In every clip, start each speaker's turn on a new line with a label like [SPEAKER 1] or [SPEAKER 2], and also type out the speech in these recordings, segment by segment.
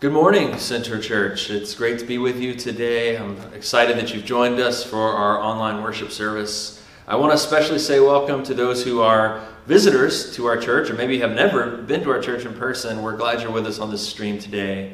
[SPEAKER 1] Good morning, Center Church. It's great to be with you today. I'm excited that you've joined us for our online worship service. I want to especially say welcome to those who are visitors to our church or maybe have never been to our church in person. We're glad you're with us on this stream today.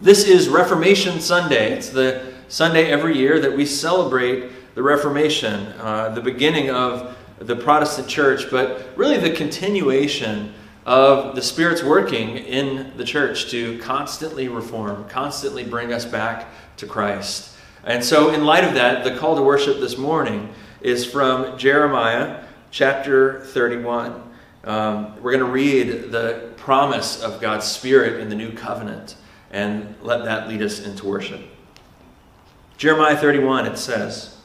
[SPEAKER 1] This is Reformation Sunday. It's the Sunday every year that we celebrate the Reformation, uh, the beginning of the Protestant church, but really the continuation of the Spirit's working in the church to constantly reform, constantly bring us back to Christ. And so, in light of that, the call to worship this morning is from Jeremiah chapter 31. Um, we're going to read the promise of God's Spirit in the new covenant and let that lead us into worship. Jeremiah 31, it says,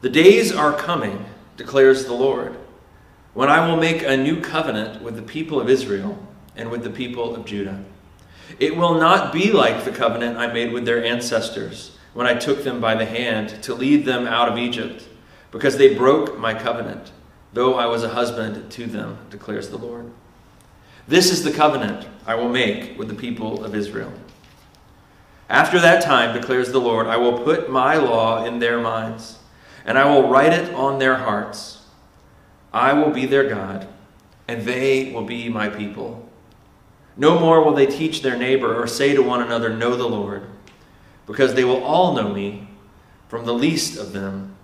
[SPEAKER 1] The days are coming, declares the Lord when I will make a new covenant with the people of Israel and with the people of Judah. It will not be like the covenant I made with their ancestors when I took them by the hand to lead them out of Egypt, because they broke my covenant, though I was a husband to them, declares the Lord. This is the covenant I will make with the people of Israel. After that time, declares the Lord, I will put my law in their minds, and I will write it on their hearts. I will be their God, and they will be my people. No more will they teach their neighbor or say to one another, Know the Lord, because they will all know me, from the least of them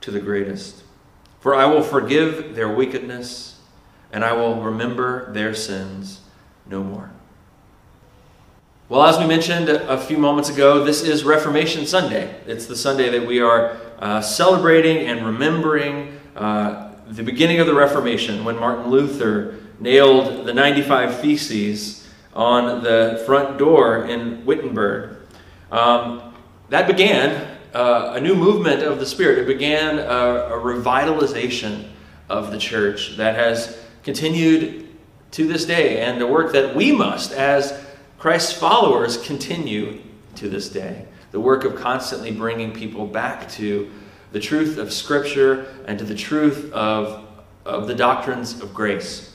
[SPEAKER 1] to the greatest. For I will forgive their wickedness, and I will remember their sins no more. Well, as we mentioned a few moments ago, this is Reformation Sunday. It's the Sunday that we are uh, celebrating and remembering. Uh, the beginning of the Reformation, when Martin Luther nailed the 95 Theses on the front door in Wittenberg, um, that began uh, a new movement of the Spirit. It began a, a revitalization of the church that has continued to this day, and the work that we must, as Christ's followers, continue to this day. The work of constantly bringing people back to the truth of Scripture and to the truth of, of the doctrines of grace.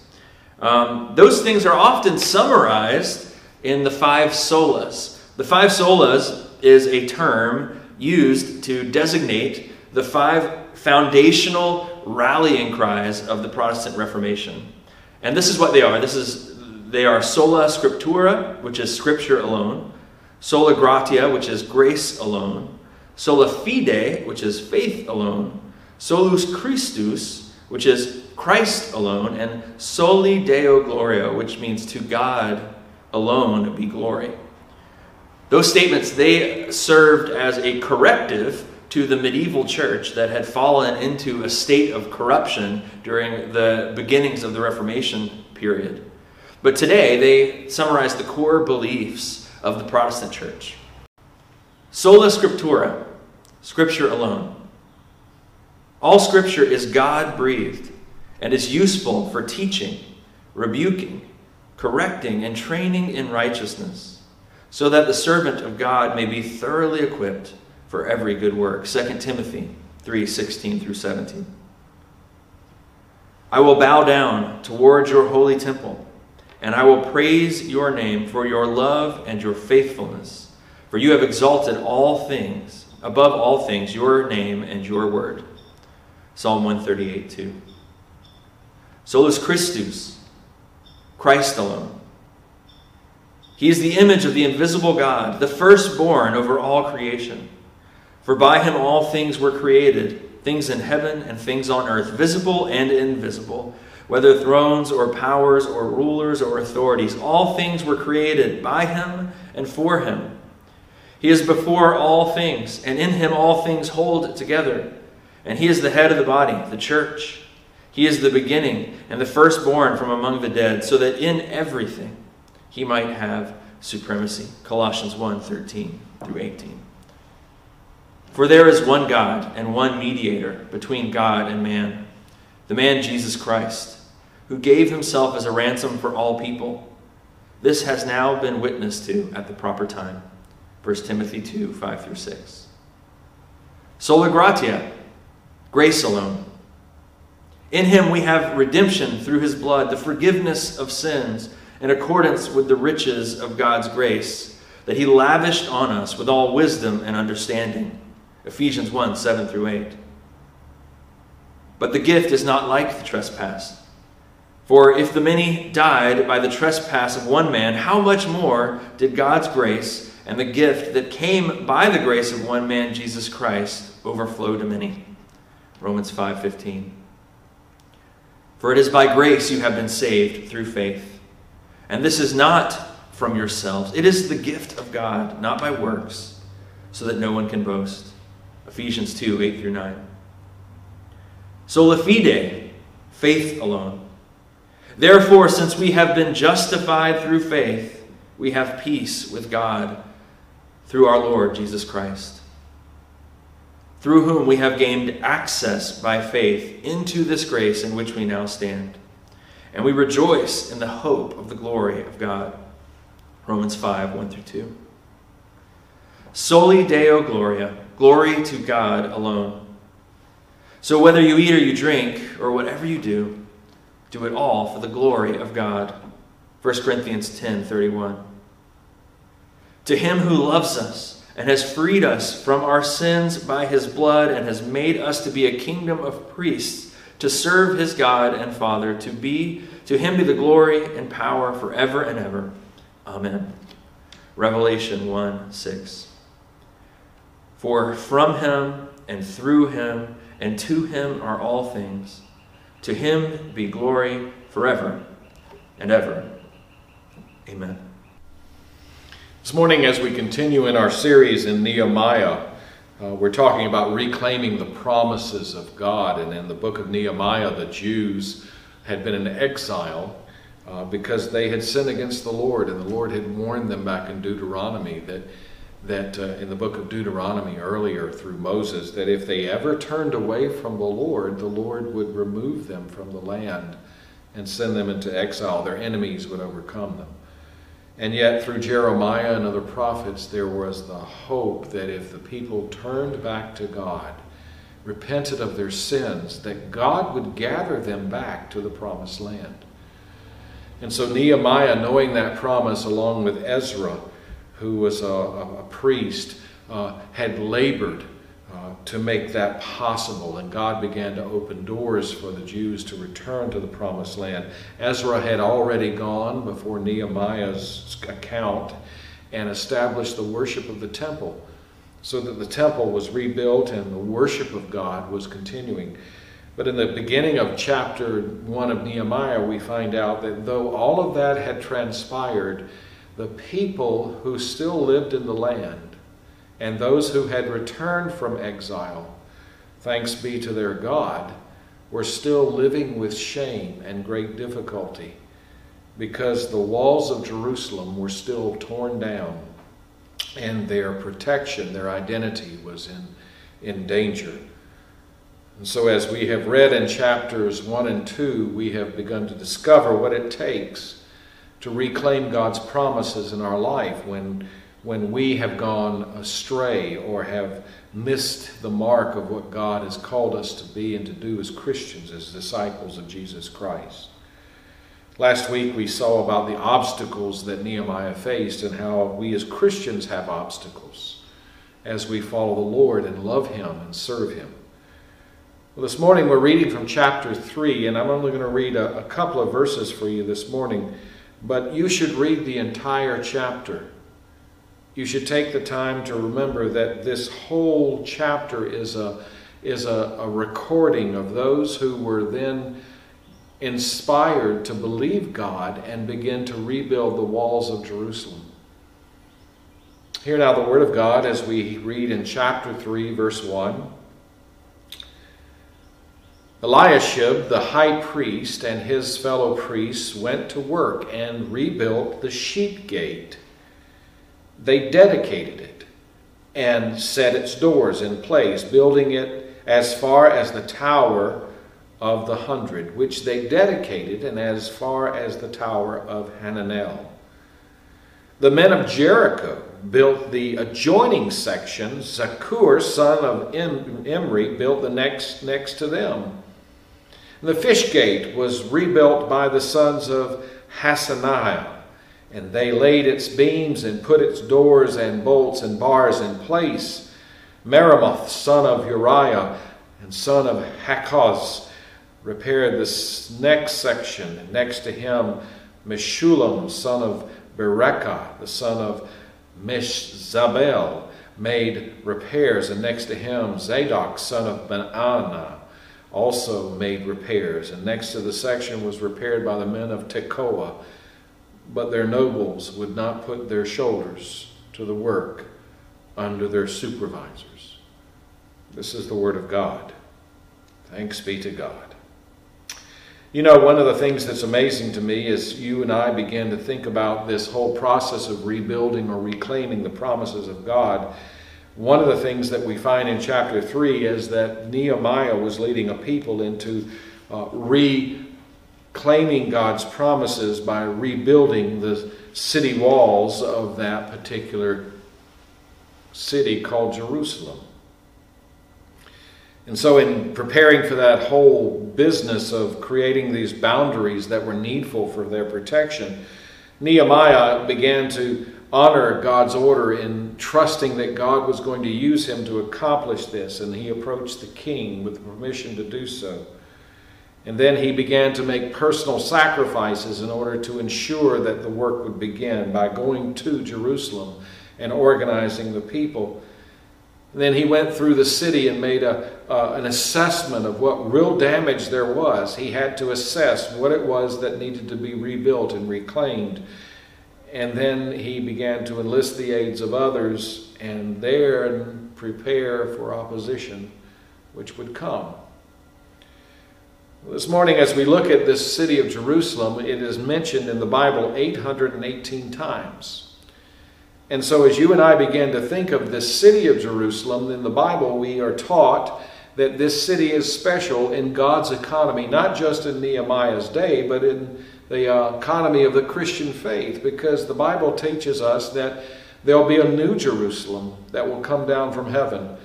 [SPEAKER 1] Um, those things are often summarized in the five solas. The five solas is a term used to designate the five foundational rallying cries of the Protestant Reformation. And this is what they are. This is they are sola scriptura, which is scripture alone, sola gratia, which is grace alone, sola fide, which is faith alone, solus Christus, which is Christ alone, and soli Deo Gloria, which means to God alone be glory. Those statements, they served as a corrective to the medieval church that had fallen into a state of corruption during the beginnings of the Reformation period. But today, they summarize the core beliefs of the Protestant church. Sola Scriptura, Scripture alone. All Scripture is God breathed and is useful for teaching, rebuking, correcting, and training in righteousness, so that the servant of God may be thoroughly equipped for every good work. 2 Timothy 3 16 through 17. I will bow down towards your holy temple, and I will praise your name for your love and your faithfulness, for you have exalted all things above all things, your name and your word. Psalm 138 2. Solus Christus, Christ alone. He is the image of the invisible God, the firstborn over all creation. For by him all things were created, things in heaven and things on earth, visible and invisible, whether thrones or powers or rulers or authorities. All things were created by him and for him. He is before all things, and in him all things hold together. And he is the head of the body, the church. He is the beginning and the firstborn from among the dead, so that in everything he might have supremacy. Colossians 1 13 through 18. For there is one God and one mediator between God and man, the man Jesus Christ, who gave himself as a ransom for all people. This has now been witnessed to at the proper time. 1 Timothy 2 5 through 6. Sola gratia, grace alone. In him we have redemption through his blood, the forgiveness of sins, in accordance with the riches of God's grace that he lavished on us with all wisdom and understanding. Ephesians 1 7 through 8. But the gift is not like the trespass. For if the many died by the trespass of one man, how much more did God's grace and the gift that came by the grace of one man, Jesus Christ, overflow to many? Romans 5:15. For it is by grace you have been saved through faith. And this is not from yourselves. It is the gift of God, not by works, so that no one can boast. Ephesians 2 8 through 9. Sola fide, faith alone. Therefore, since we have been justified through faith, we have peace with God through our Lord Jesus Christ, through whom we have gained access by faith into this grace in which we now stand. And we rejoice in the hope of the glory of God. Romans 5 1 through 2. Soli Deo Gloria, glory to God alone. So whether you eat or you drink, or whatever you do, do it all for the glory of God. 1 Corinthians 10 31. To him who loves us and has freed us from our sins by his blood and has made us to be a kingdom of priests to serve his God and Father, to be to him be the glory and power forever and ever. Amen. Revelation 1 6. For from him and through him and to him are all things. To him be glory forever and ever. Amen.
[SPEAKER 2] This morning, as we continue in our series in Nehemiah, uh, we're talking about reclaiming the promises of God. And in the book of Nehemiah, the Jews had been in exile uh, because they had sinned against the Lord, and the Lord had warned them back in Deuteronomy that that uh, in the book of Deuteronomy earlier through Moses, that if they ever turned away from the Lord, the Lord would remove them from the land and send them into exile. Their enemies would overcome them. And yet, through Jeremiah and other prophets, there was the hope that if the people turned back to God, repented of their sins, that God would gather them back to the promised land. And so, Nehemiah, knowing that promise along with Ezra, who was a, a, priest, uh, had labored to make that possible, and God began to open doors for the Jews to return to the promised land. Ezra had already gone before Nehemiah's account and established the worship of the temple so that the temple was rebuilt and the worship of God was continuing. But in the beginning of chapter 1 of Nehemiah, we find out that though all of that had transpired, the people who still lived in the land and those who had returned from exile, thanks be to their God, were still living with shame and great difficulty because the walls of Jerusalem were still torn down and their protection, their identity was in, in danger. And so, as we have read in chapters 1 and 2, we have begun to discover what it takes to reclaim God's promises in our life when, when we have gone astray or have missed the mark of what God has called us to be and to do as Christians, as disciples of Jesus Christ. Last week we saw about the obstacles that Nehemiah faced and how we as Christians have obstacles as we follow the Lord and love Him and serve Him. Well, this morning we're reading from chapter 3, and I'm only going to read a, a couple of verses for you this morning. But you should read the entire chapter. You should take the time to remember that this whole chapter is a, is a, a recording of those who were then inspired to believe God and begin to rebuild the walls of Jerusalem. Hear now the word of God as we read in chapter 3, verse 1. Eliashib, the high priest, and his fellow priests went to work and rebuilt the sheep gate. They dedicated it and set its doors in place, building it as far as the tower of the hundred, which they dedicated, and as far as the tower of Hananel. The men of Jericho built the adjoining section. Zaccur, son of Imri, built the next next to them. The fish gate was rebuilt by the sons of Hasaniah. And they laid its beams and put its doors and bolts and bars in place. Meremoth, son of Uriah and son of Hakkoz, repaired this next section. Next to him, Meshullam, son of Berekiah, the son of Meshezabel, made repairs. And next to him, Zadok, son of Benanah, also made repairs. And next to the section was repaired by the men of Tekoa. But their nobles would not put their shoulders to the work under their supervisors. This is the word of God. Thanks be to God. You know, one of the things that's amazing to me is you and I begin to think about this whole process of rebuilding or reclaiming the promises of God. One of the things that we find in chapter 3 is that Nehemiah was leading a people into uh, reclaiming God's promises by rebuilding the city walls of that particular city called Jerusalem. And so, in preparing for that whole business of creating these boundaries that were needful for their protection, Nehemiah began to honor God's order in trusting that God was going to use him to accomplish this. And he approached the king with permission to do so. And then he began to make personal sacrifices in order to ensure that the work would begin by going to Jerusalem and organizing the people. And then he went through the city and made a, uh, an assessment of what real damage there was. He had to assess what it was that needed to be rebuilt and reclaimed. And then he began to enlist the aids of others and there prepare for opposition which would come. This morning, as we look at this city of Jerusalem, it is mentioned in the Bible 818 times. And so, as you and I begin to think of this city of Jerusalem, in the Bible we are taught that this city is special in God's economy, not just in Nehemiah's day, but in the uh, economy of the Christian faith, because the Bible teaches us that there'll be a new Jerusalem that will come down from heaven.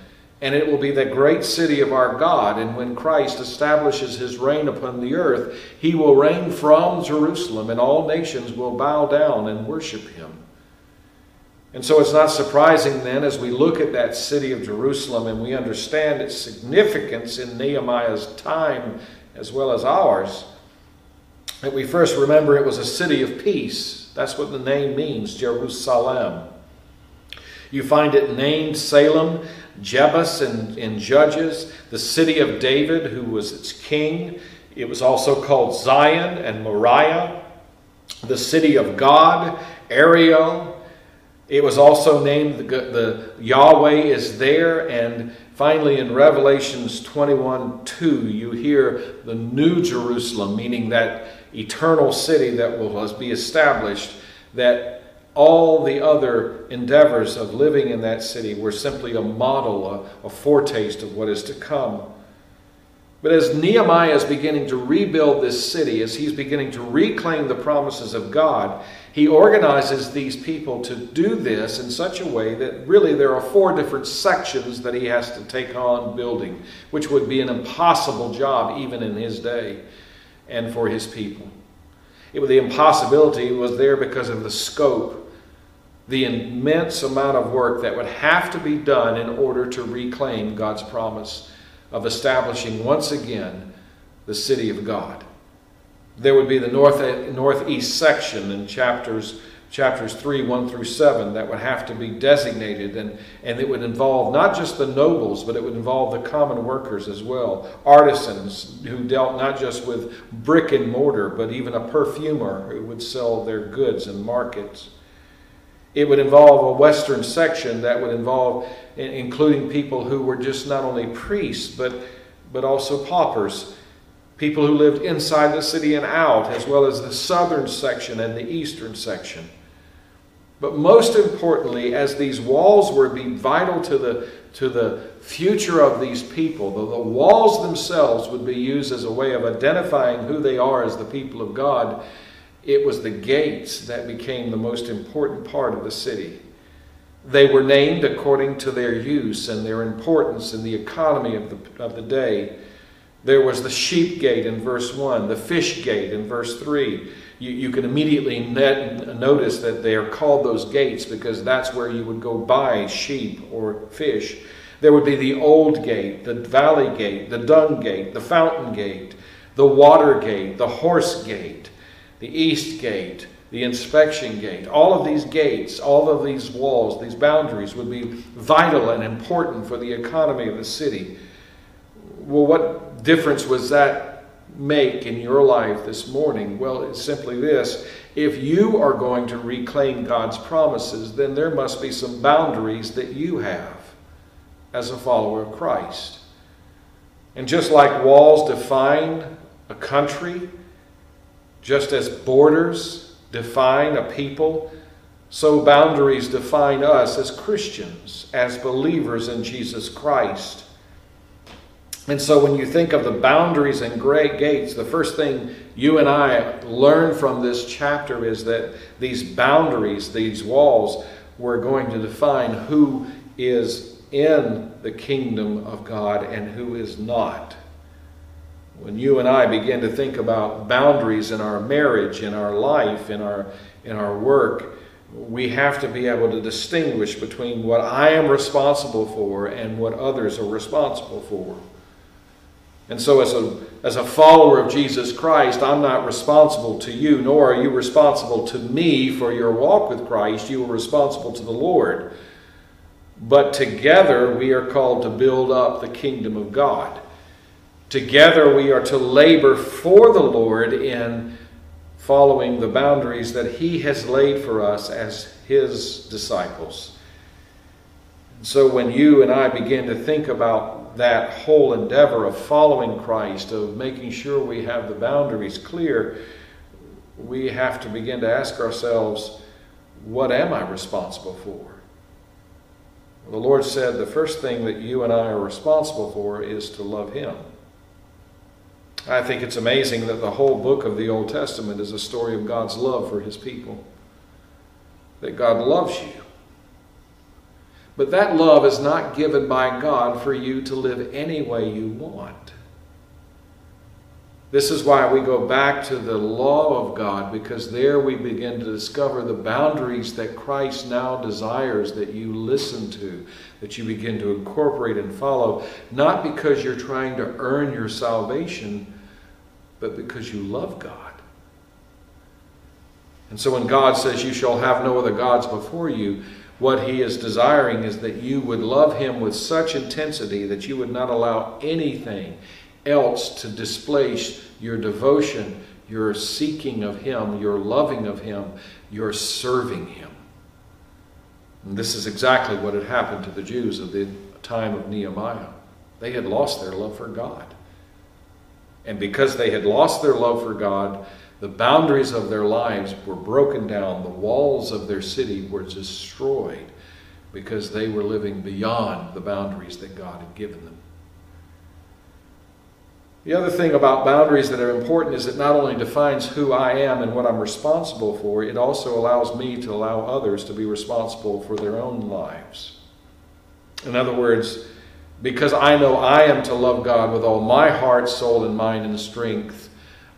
[SPEAKER 2] And it will be the great city of our God. And when Christ establishes his reign upon the earth, he will reign from Jerusalem, and all nations will bow down and worship him. And so it's not surprising then, as we look at that city of Jerusalem and we understand its significance in Nehemiah's time as well as ours, that we first remember it was a city of peace. That's what the name means, Jerusalem. You find it named Salem, Jebus in, in Judges, the city of David, who was its king. It was also called Zion and Moriah, the city of God, Ariel, it was also named the, the Yahweh is there, and finally in Revelations 21 2, you hear the New Jerusalem, meaning that eternal city that will be established, that all the other endeavors of living in that city were simply a model, a, a foretaste of what is to come. But as Nehemiah is beginning to rebuild this city, as he's beginning to reclaim the promises of God, he organizes these people to do this in such a way that really there are four different sections that he has to take on building, which would be an impossible job even in his day and for his people. It, the impossibility was there because of the scope, the immense amount of work that would have to be done in order to reclaim God's promise of establishing once again the city of God. There would be the north, northeast section in chapters chapters 3 1 through 7 that would have to be designated and, and it would involve not just the nobles but it would involve the common workers as well. Artisans who dealt not just with brick and mortar but even a perfumer who would sell their goods in markets. It would involve a western section that would involve including people who were just not only priests but but also paupers. People who lived inside the city and out, as well as the southern section and the eastern section. But most importantly, as these walls were be vital to the, to the future of these people, the, the walls themselves would be used as a way of identifying who they are as the people of God, it was the gates that became the most important part of the city. They were named according to their use and their importance in the economy of the, of the day. There was the sheep gate in verse 1, the fish gate in verse 3. You, you can immediately net, notice that they are called those gates because that's where you would go buy sheep or fish. There would be the old gate, the valley gate, the dung gate, the fountain gate, the water gate, the horse gate, the east gate, the inspection gate. All of these gates, all of these walls, these boundaries would be vital and important for the economy of the city. Well, what difference was that make in your life this morning? Well, it's simply this. If you are going to reclaim God's promises, then there must be some boundaries that you have as a follower of Christ. And just like walls define a country, just as borders define a people, so boundaries define us as Christians, as believers in Jesus Christ. And so when you think of the boundaries and great gates, the first thing you and I learn from this chapter is that these boundaries, these walls, were going to define who is in the kingdom of God and who is not. When you and I begin to think about boundaries in our marriage, in our life, in our, in our work, we have to be able to distinguish between what I am responsible for and what others are responsible for. And so, as a, as a follower of Jesus Christ, I'm not responsible to you, nor are you responsible to me for your walk with Christ. You are responsible to the Lord. But together, we are called to build up the kingdom of God. Together we are to labor for the Lord in following the boundaries that He has laid for us as His disciples. And so when you and I begin to think about that whole endeavor of following Christ, of making sure we have the boundaries clear, we have to begin to ask ourselves, what am I responsible for? The Lord said the first thing that you and I are responsible for is to love Him. I think it's amazing that the whole book of the Old Testament is a story of God's love for his people. That God loves you. But that love is not given by God for you to live any way you want. This is why we go back to the law of God, because there we begin to discover the boundaries that Christ now desires that you listen to, that you begin to incorporate and follow, not because you're trying to earn your salvation, but because you love God. And so when God says, You shall have no other gods before you, what he is desiring is that you would love him with such intensity that you would not allow anything else to displace your devotion, your seeking of him, your loving of him, your serving him. And this is exactly what had happened to the Jews of the time of Nehemiah. They had lost their love for God. And because they had lost their love for God, the boundaries of their lives were broken down, the walls of their city were destroyed because they were living beyond the boundaries that God had given them. The other thing about boundaries that are important is it not only defines who I am and what I'm responsible for, it also allows me to allow others to be responsible for their own lives. In other words, because I know I am to love God with all my heart, soul, and mind and strength,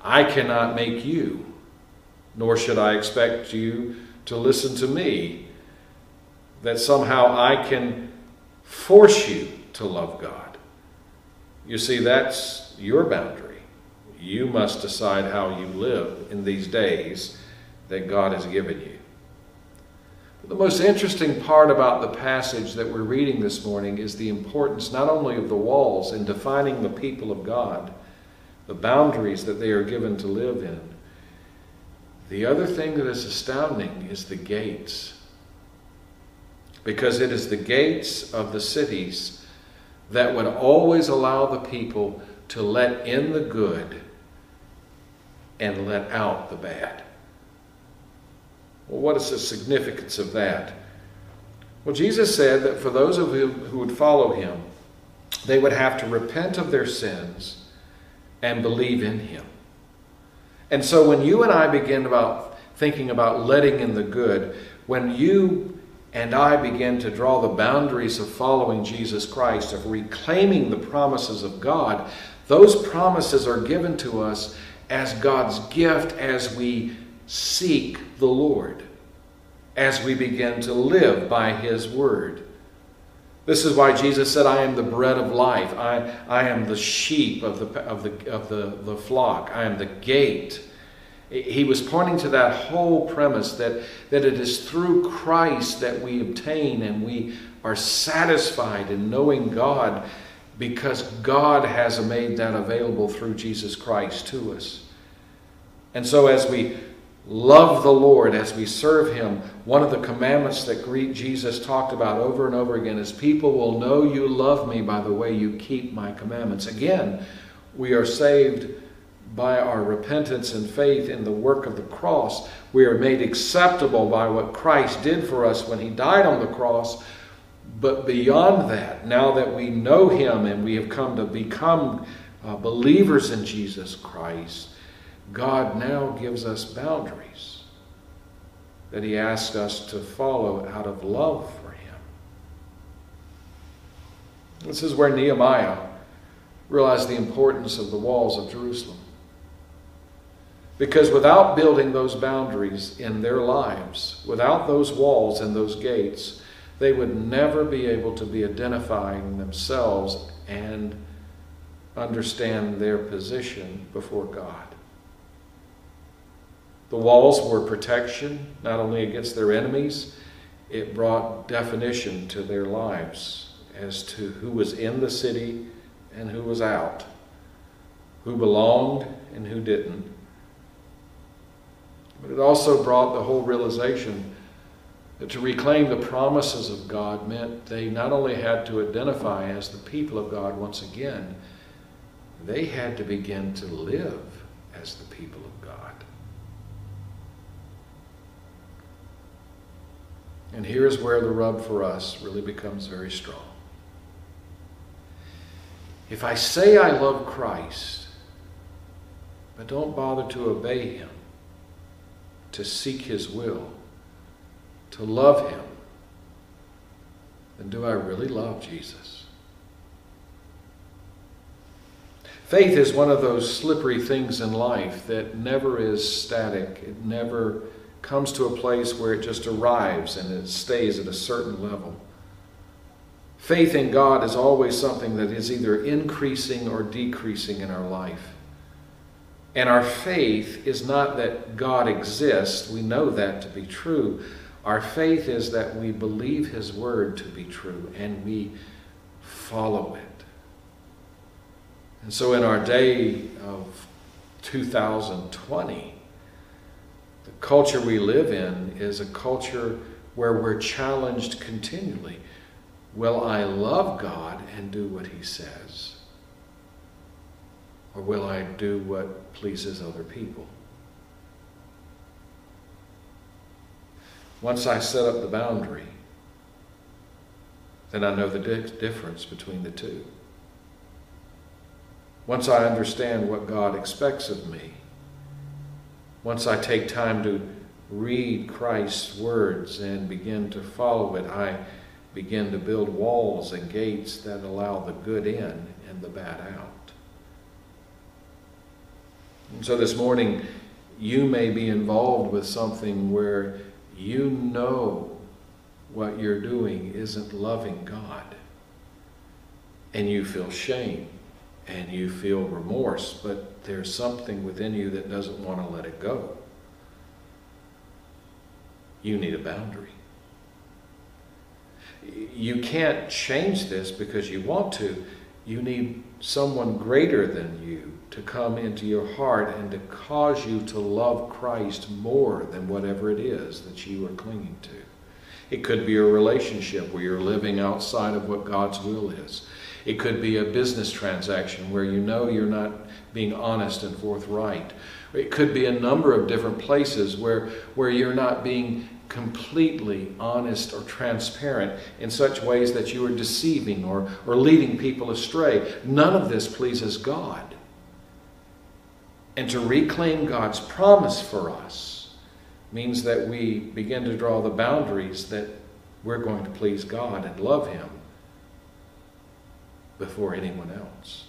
[SPEAKER 2] I cannot make you, nor should I expect you to listen to me, that somehow I can force you to love God. You see, that's your boundary. You must decide how you live in these days that God has given you. The most interesting part about the passage that we're reading this morning is the importance not only of the walls in defining the people of God, the boundaries that they are given to live in. The other thing that is astounding is the gates. Because it is the gates of the cities that would always allow the people to let in the good and let out the bad. Well, what is the significance of that? Well, Jesus said that for those of you who would follow him, they would have to repent of their sins and believe in him. And so when you and I begin about thinking about letting in the good, when you and I begin to draw the boundaries of following Jesus Christ, of reclaiming the promises of God, Those promises are given to us as God's gift as we seek the Lord, as we begin to live by His Word. This is why Jesus said, I am the bread of life. I, I am the sheep of, the, of, the, of the, the flock. I am the gate. He was pointing to that whole premise that, that it is through Christ that we obtain and we are satisfied in knowing God because God has made that available through Jesus Christ to us. And so, as we love the Lord, as we serve Him, one of the commandments that Jesus talked about over and over again is people will know you love me by the way you keep my commandments. Again, we are saved by our repentance and faith in the work of the cross. We are made acceptable by what Christ did for us when He died on the cross. But beyond that, now that we know Him and we have come to become uh, believers in Jesus Christ, God now gives us boundaries that He asks us to follow out of love for Him. This is where Nehemiah realized the importance of the walls of Jerusalem. Because without building those boundaries in their lives, without those walls and those gates, they would never be able to be identifying themselves and understand their position before God. The walls were protection, not only against their enemies, it brought definition to their lives as to who was in the city and who was out, who belonged and who didn't. But it also brought the whole realization that to reclaim the promises of God meant they not only had to identify as the people of God once again, they had to begin to live as the people of God. And here's where the rub for us really becomes very strong. If I say I love Christ, but don't bother to obey him, to seek His will, to love Him, then do I really love Jesus? Faith is one of those slippery things in life that never is static. It never comes to a place where it just arrives and it stays at a certain level. Faith in God is always something that is either increasing or decreasing in our life. And our faith is not that God exists, we know that to be true. Our faith is that we believe His word to be true and we follow it. And so, in our day of 2020, the culture we live in is a culture where we're challenged continually. Will I love God and do what He says? Or will I do what pleases other people? Once I set up the boundary, then I know the di- difference between the two. Once I understand what God expects of me, once I take time to read Christ's words and begin to follow it, I begin to build walls and gates that allow the good in and the bad out. And so this morning, you may be involved with something where you know what you're doing isn't loving God. And you feel shame and you feel remorse, but there's something within you that doesn't want to let it go. You need a boundary. You can't change this because you want to. You need someone greater than you to come into your heart and to cause you to love Christ more than whatever it is that you are clinging to. It could be a relationship where you're living outside of what God's will is. It could be a business transaction where you know you're not being honest and forthright. It could be a number of different places where, where you're not being completely honest or transparent in such ways that you are deceiving or, or leading people astray. None of this pleases God and to reclaim God's promise for us means that we begin to draw the boundaries that we're going to please God and love Him before anyone else.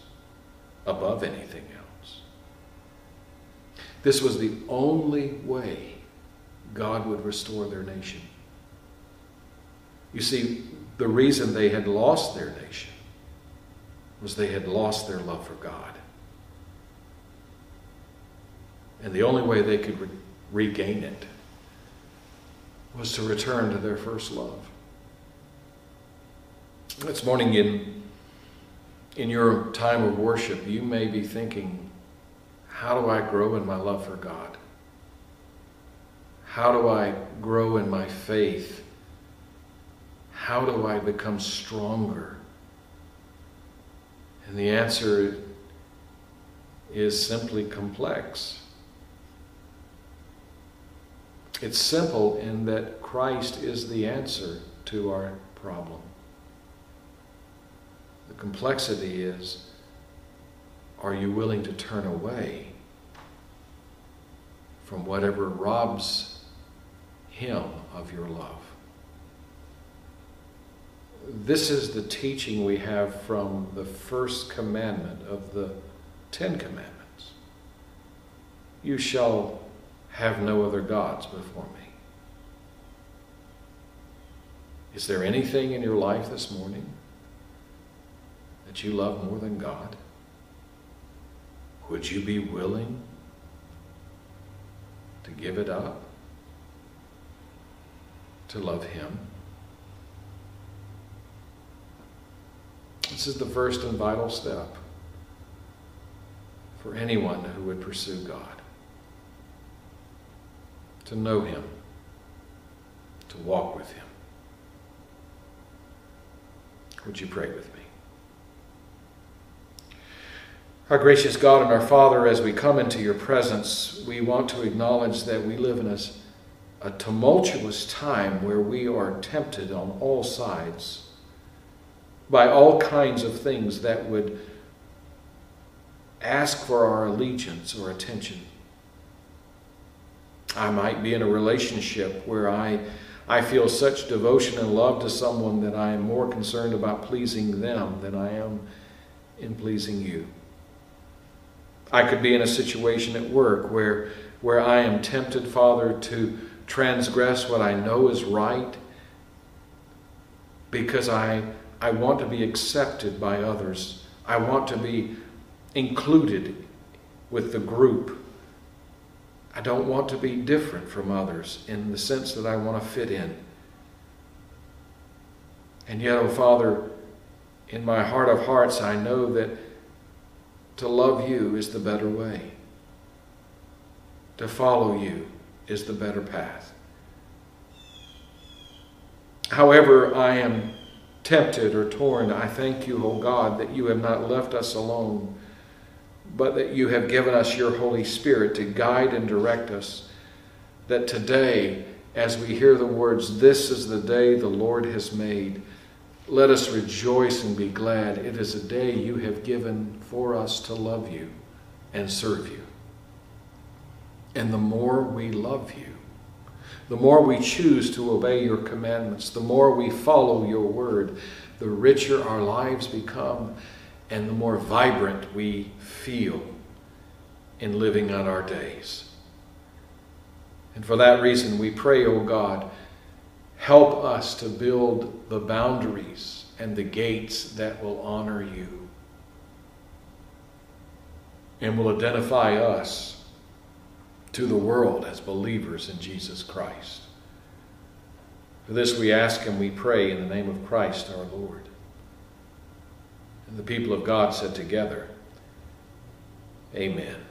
[SPEAKER 2] Above anything else. This was the only way God would restore their nation. You see, the reason they had lost their nation was they had lost their love for God. And the only way they could re- regain it was to return to their first love. This morning, in, in your time of worship, you may be thinking, how do I grow in my love for God? How do I grow in my faith? How do I become stronger? And the answer is simply complex. It's simple in that Christ is the answer to our problem. The complexity is are you willing to turn away from whatever robs him of your love? This is the teaching we have from the first commandment of the Ten Commandments. You shall have no other gods before me. Is there anything in your life this morning that you love more than God? Would you be willing to give it up? To love Him? This is the first and vital step for anyone who would pursue God to know Him, to walk with Him. Would you pray with me? Our gracious God and our Father, as we come into your presence, we want to acknowledge that we live in a, a tumultuous time where we are tempted on all sides by all kinds of things that would ask for our allegiance or attention. I might be in a relationship where I, I feel such devotion and love to someone that I am more concerned about pleasing them than I am in pleasing you. I could be in a situation at work where, where I am tempted, Father, to transgress what I know is right because I, I want to be accepted by others. I want to be included with the group I don't want to be different from others in the sense that I want to fit in. And yet, oh Father, in my heart of hearts, I know that to love you is the better way. To follow you is the better path. However, I am tempted or torn, I thank you, O God, that you have not left us alone but that you have given us your Holy Spirit to guide and direct us. That today, as we hear the words, This is the day the Lord has made, let us rejoice and be glad. It is a day you have given for us to love you and serve you. And the more we love you, the more we choose to obey your commandments, the more we follow your word, the richer our lives become and the more vibrant we feel in living out our days. And for that reason, we pray, O oh God, help us to build the boundaries and the gates that will honor you and will identify us to the world as believers in Jesus Christ. For this we ask and we pray in the name of Christ our Lord. And the people of God said together, Amen.